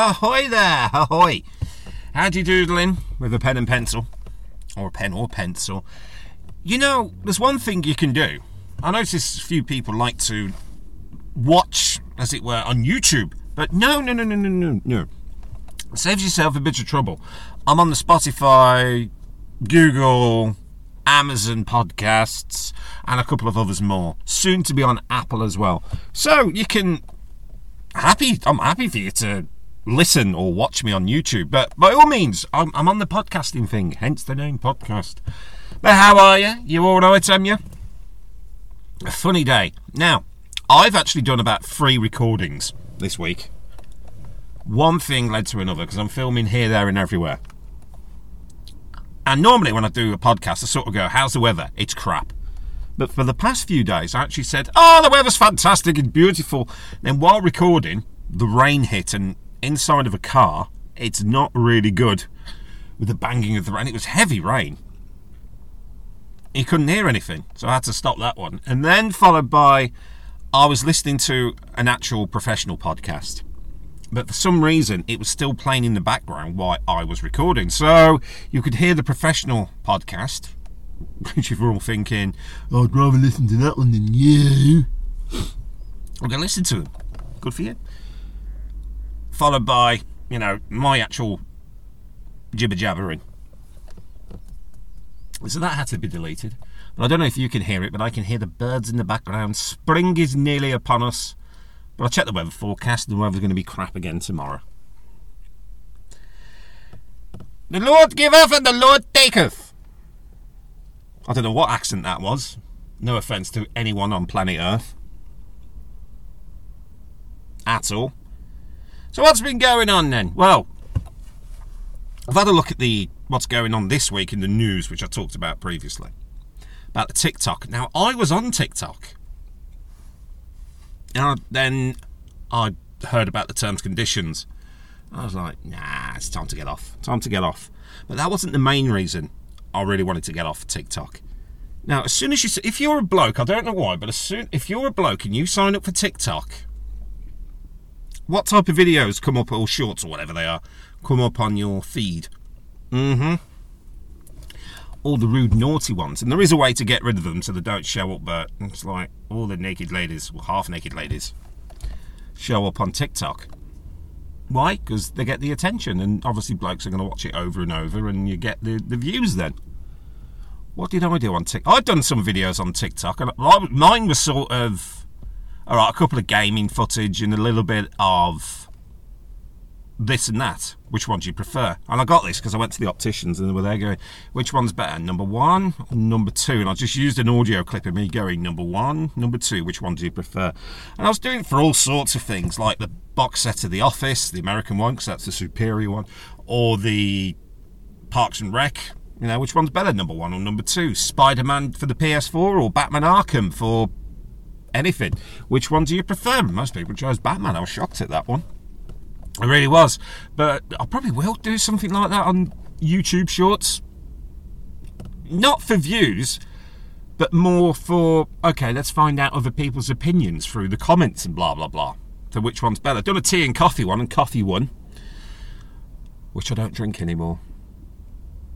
Ahoy there, ahoy. How'd doodling with a pen and pencil? Or a pen or pencil. You know, there's one thing you can do. I notice a few people like to watch, as it were, on YouTube. But no, no, no, no, no, no, no. Saves yourself a bit of trouble. I'm on the Spotify, Google, Amazon podcasts, and a couple of others more. Soon to be on Apple as well. So you can happy. I'm happy for you to listen or watch me on YouTube. But by all means, I'm, I'm on the podcasting thing, hence the name podcast. But how are you? You all right, am you? A funny day. Now, I've actually done about three recordings this week. One thing led to another because I'm filming here, there, and everywhere. And normally, when I do a podcast, I sort of go, How's the weather? It's crap. But for the past few days, I actually said, Oh, the weather's fantastic and beautiful. Then while recording, the rain hit, and inside of a car, it's not really good with the banging of the rain. It was heavy rain. He couldn't hear anything, so I had to stop that one. And then followed by, I was listening to an actual professional podcast. But for some reason, it was still playing in the background while I was recording. So you could hear the professional podcast, which you're all thinking, I'd rather listen to that one than you. I'm going to listen to them. Good for you. Followed by, you know, my actual jibber jabbering. So that had to be deleted. But I don't know if you can hear it, but I can hear the birds in the background. Spring is nearly upon us. But I checked the weather forecast, and the weather's going to be crap again tomorrow. The Lord giveth and the Lord taketh. I don't know what accent that was. No offence to anyone on planet Earth. At all. So what's been going on then? Well, I've had a look at the what's going on this week in the news, which I talked about previously about the TikTok. Now I was on TikTok, and then I heard about the terms conditions. I was like, nah, it's time to get off. Time to get off. But that wasn't the main reason I really wanted to get off TikTok. Now, as soon as you, if you're a bloke, I don't know why, but as soon if you're a bloke and you sign up for TikTok, what type of videos come up, or shorts or whatever they are, come up on your feed? Mm-hmm. All the rude, naughty ones, and there is a way to get rid of them so they don't show up. But it's like all the naked ladies, well, half-naked ladies, show up on TikTok. Why? Because they get the attention, and obviously blokes are going to watch it over and over, and you get the, the views then. What did I do on TikTok? I've done some videos on TikTok, and mine was sort of, all right, a couple of gaming footage and a little bit of this and that. Which one do you prefer? And I got this because I went to the opticians and they were there going, which one's better, number one or number two? And I just used an audio clip of me going, number one, number two, which one do you prefer? And I was doing it for all sorts of things, like the box set of The Office, the American one, because that's the superior one, or the Parks and Rec. You know, which one's better, number one or number two? Spider Man for the PS4 or Batman Arkham for anything? Which one do you prefer? Most people chose Batman. I was shocked at that one. I really was. But I probably will do something like that on YouTube Shorts. Not for views, but more for, okay, let's find out other people's opinions through the comments and blah, blah, blah. So which one's better? I've done a tea and coffee one, and coffee one, which I don't drink anymore.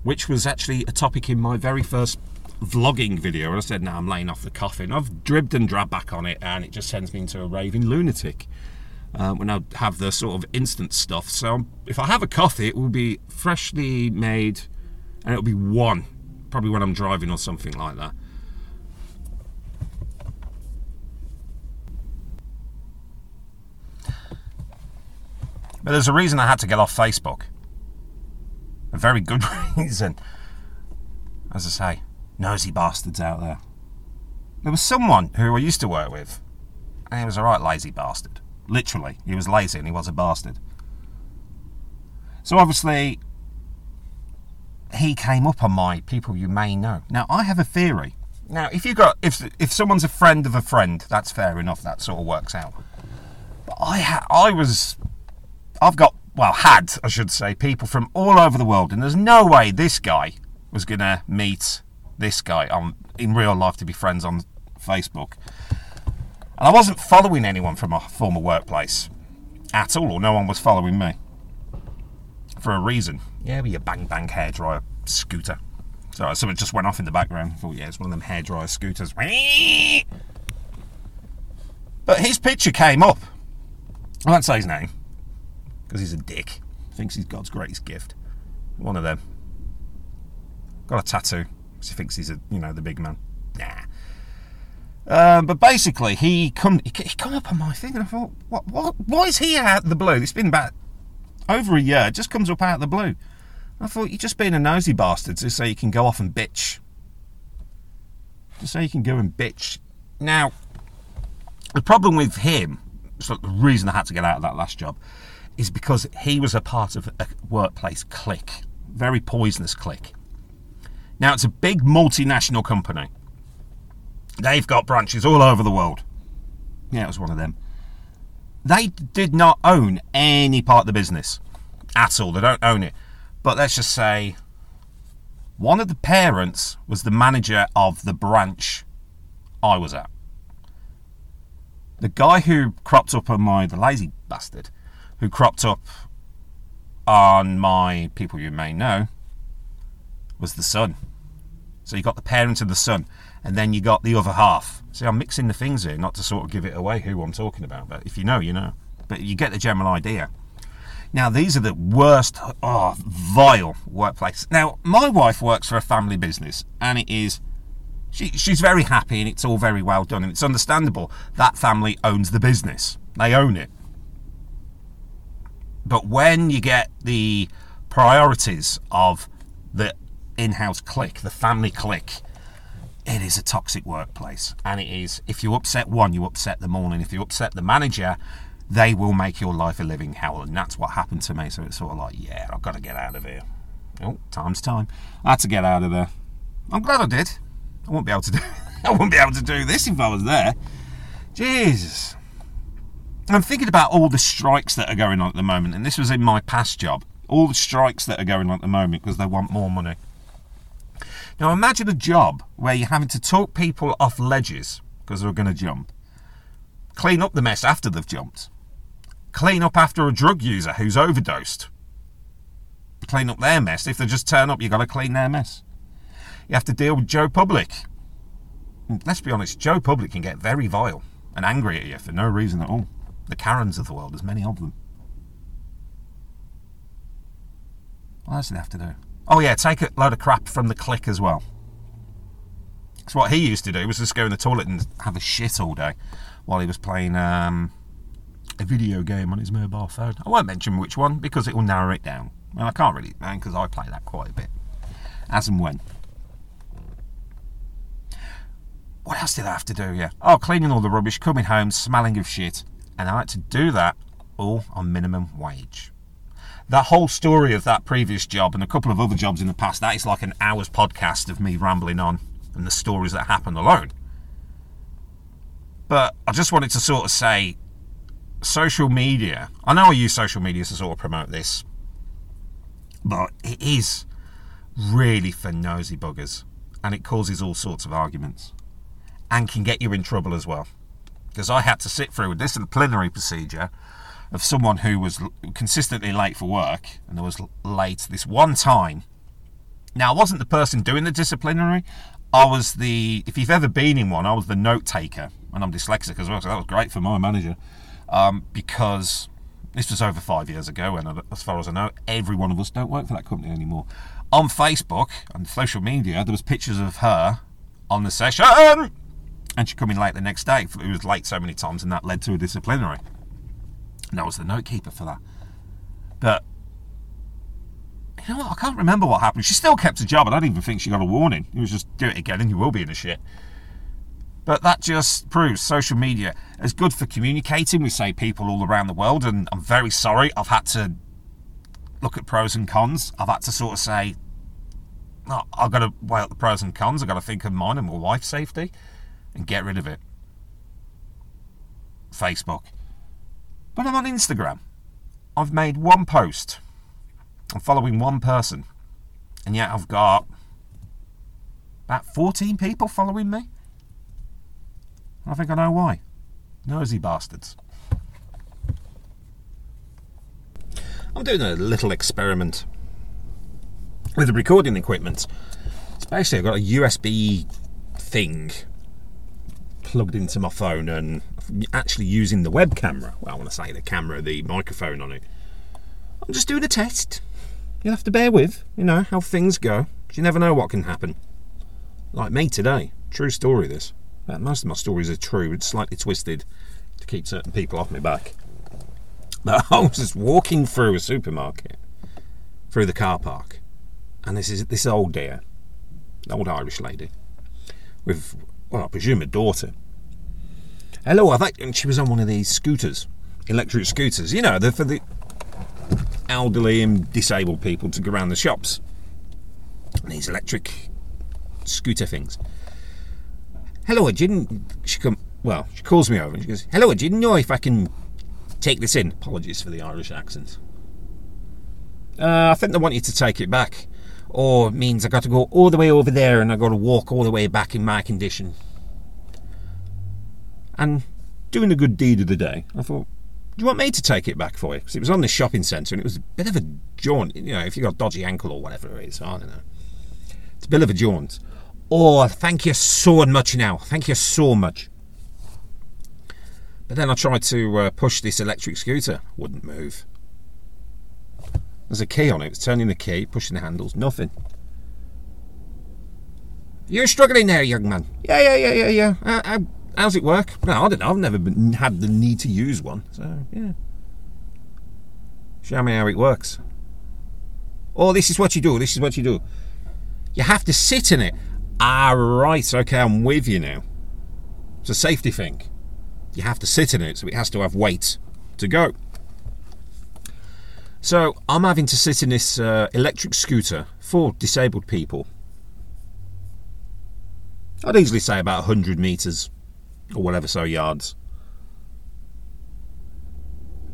Which was actually a topic in my very first vlogging video. And I said, now I'm laying off the coffee. And I've dribbed and drabbed back on it, and it just sends me into a raving lunatic uh, when I have the sort of instant stuff. So if I have a coffee, it will be freshly made and it'll be one, probably when I'm driving or something like that. But there's a reason I had to get off Facebook. A very good reason. As I say, nosy bastards out there. There was someone who I used to work with, and he was a right lazy bastard. Literally, he was lazy and he was a bastard. So obviously, he came up on my people you may know. Now I have a theory. Now, if you got if if someone's a friend of a friend, that's fair enough. That sort of works out. But I ha- I was, I've got well had I should say people from all over the world, and there's no way this guy was gonna meet this guy on in real life to be friends on Facebook. And I wasn't following anyone from a former workplace at all, or no one was following me. for a reason. Yeah, with your bang bang hairdryer scooter. Sorry, someone just went off in the background. I thought, yeah, it's one of them hairdryer scooters. But his picture came up. I won't say his name because he's a dick. Thinks he's God's greatest gift. One of them. Got a tattoo because he thinks he's a you know the big man. Nah. Um, but basically, he come he, come up on my thing, and I thought, what what why is he out of the blue? It's been about over a year. It just comes up out of the blue. I thought you're just being a nosy bastard just so you can go off and bitch. Just so you can go and bitch. Now, the problem with him, so the reason I had to get out of that last job, is because he was a part of a workplace clique, very poisonous clique. Now, it's a big multinational company. They've got branches all over the world. Yeah, it was one of them. They did not own any part of the business at all. They don't own it. But let's just say one of the parents was the manager of the branch I was at. The guy who cropped up on my, the lazy bastard, who cropped up on my people you may know, was the son. So you got the parent and the son, and then you got the other half. See, I'm mixing the things here, not to sort of give it away who I'm talking about, but if you know, you know. But you get the general idea. Now, these are the worst, oh, vile workplace. Now, my wife works for a family business, and it is. She, she's very happy, and it's all very well done, and it's understandable that family owns the business. They own it. But when you get the priorities of the in house clique, the family clique, it is a toxic workplace. And it is, if you upset one, you upset them all. And if you upset the manager, they will make your life a living hell. And that's what happened to me. So it's sort of like, yeah, I've got to get out of here. Oh, time's time. I had to get out of there. I'm glad I did. I wouldn't be able to do I wouldn't be able to do this if I was there. Jesus. I'm thinking about all the strikes that are going on at the moment, and this was in my past job. All the strikes that are going on at the moment because they want more money. Now imagine a job where you're having to talk people off ledges because they're going to jump, clean up the mess after they've jumped, clean up after a drug user who's overdosed, clean up their mess. If they just turn up, you've got to clean their mess. You have to deal with Joe Public. Hmm, let's be honest, Joe Public can get very vile and angry at you for no reason at all. The Karens of the world, there's many of them. What else do they have to do? Oh yeah, take a load of crap from the click as well. So what he used to do was just go in the toilet and have a shit all day while he was playing um, a video game on his mobile phone. I won't mention which one because it will narrow it down. And I can't really, man, because I play that quite a bit, as and when. What else did I have to do? Yeah. Oh, cleaning all the rubbish, coming home, smelling of shit, and I had to do that all on minimum wage that whole story of that previous job and a couple of other jobs in the past, that is like an hour's podcast of me rambling on and the stories that happen alone. But I just wanted to sort of say social media, I know I use social media to sort of promote this, but it is really for nosy buggers and it causes all sorts of arguments and can get you in trouble as well. Because I had to sit through a disciplinary procedure of someone who was consistently late for work and there was late this one time. Now, I wasn't the person doing the disciplinary. I was the, if you've ever been in one, I was the note taker, and I'm dyslexic as well, so that was great for my manager um, because this was over five years ago, and as far as I know, every one of us don't work for that company anymore. On Facebook and social media, there was pictures of her on the session, and she coming late the next day. It was late so many times, and that led to a disciplinary and I was the note keeper for that. But you know what? I can't remember what happened. She still kept a job. I don't even think she got a warning. It was just do it again and you will be in a shit. But that just proves social media is good for communicating with, say, people all around the world. And I'm very sorry. I've had to look at pros and cons. I've had to sort of say, oh, I've got to weigh up the pros and cons. I've got to think of mine and my wife's safety and get rid of it. Facebook. But I'm on Instagram. I've made one post. I'm following one person. And yet I've got about 14 people following me. I think I know why. Nosy bastards. I'm doing a little experiment with the recording equipment. It's basically I've got a USB thing plugged into my phone and actually using the web camera. Well, I want to say the camera, the microphone on it. I'm just doing a test. You'll have to bear with, you know, how things go. You never know what can happen. Like me today. True story, this. Most of my stories are true, it's slightly twisted to keep certain people off my back. But I was just walking through a supermarket, through the car park, and this is this old dear, old Irish lady, with well, I presume a daughter. Hello, I think, and she was on one of these scooters, electric scooters. You know, they're for the elderly and disabled people to go around the shops. These electric scooter things. Hello, I didn't. She come. Well, she calls me over and she goes, "Hello, I didn't know if I can take this in." Apologies for the Irish accent. Uh, I think they want you to take it back, or means I got to go all the way over there and I got to walk all the way back in my condition. And doing a good deed of the day, I thought, do you want me to take it back for you? Because it was on the shopping centre and it was a bit of a jaunt. You know, if you've got a dodgy ankle or whatever it is, I don't know. It's a bit of a jaunt. Oh, thank you so much now. Thank you so much. But then I tried to uh, push this electric scooter. Wouldn't move. There's a key on it. It's turning the key, pushing the handles. Nothing. You're struggling there, young man. Yeah, yeah, yeah, yeah, yeah. Uh, uh, how's it work? No, I don't know. I've never been, had the need to use one. So, yeah. Show me how it works. Oh, this is what you do. This is what you do. You have to sit in it. Ah, right. Okay, I'm with you now. It's a safety thing. You have to sit in it, so it has to have weight to go. So I'm having to sit in this uh, electric scooter for disabled people. I'd easily say about 100 metres or whatever so yards.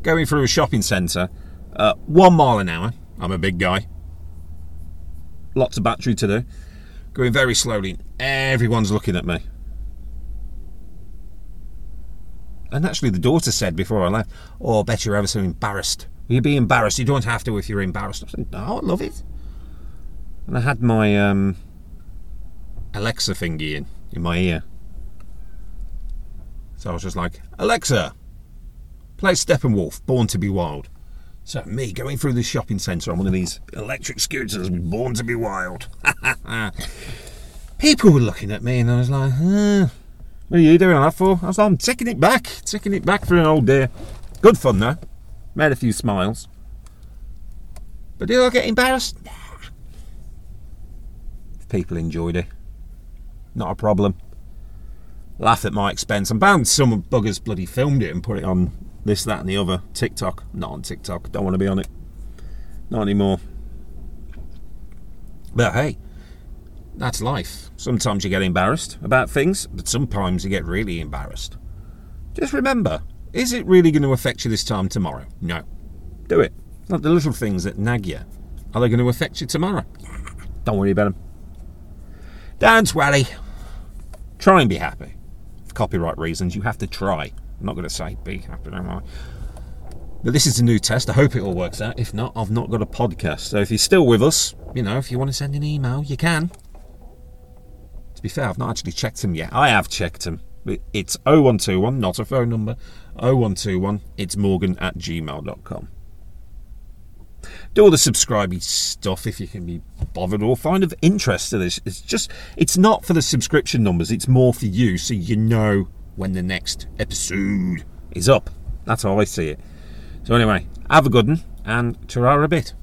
Going through a shopping centre, uh, one mile an hour. I'm a big guy. Lots of battery to do going very slowly. Everyone's looking at me. And actually, the daughter said before I left, Oh, I bet you're ever so embarrassed. Will you be embarrassed? You don't have to if you're embarrassed. I said, No, I love it. And I had my um, Alexa thingy in, in my ear. So I was just like, Alexa, play Steppenwolf, Born to be Wild. So me going through the shopping centre on one of these electric scooters, born to be wild. People were looking at me, and I was like, "What are you doing that for?" I was like, "I'm taking it back, taking it back for an old day. Good fun though. Made a few smiles. But did I get embarrassed? Nah. People enjoyed it. Not a problem. Laugh at my expense. I'm bound some buggers bloody filmed it and put it on this, that, and the other. TikTok, not on TikTok. Don't want to be on it. Not anymore. But hey, that's life. Sometimes you get embarrassed about things, but sometimes you get really embarrassed. Just remember, is it really going to affect you this time tomorrow? No. Do it. Not the little things that nag you. Are they going to affect you tomorrow? Don't worry about them. Don't worry. Try and be happy. Copyright reasons, you have to try. I'm not going to say be happy, am I? But this is a new test. I hope it all works out. If not, I've not got a podcast. So if you're still with us, you know, if you want to send an email, you can. To be fair, I've not actually checked them yet. I have checked them. It's 0121, not a phone number. 0121, it's morgan at gmail.com. Do all the subscribing stuff if you can be bothered or find of interest to this. It's just, it's not for the subscription numbers, it's more for you so you know when the next episode is up. That's how I see it. So, anyway, have a good one and ta a bit.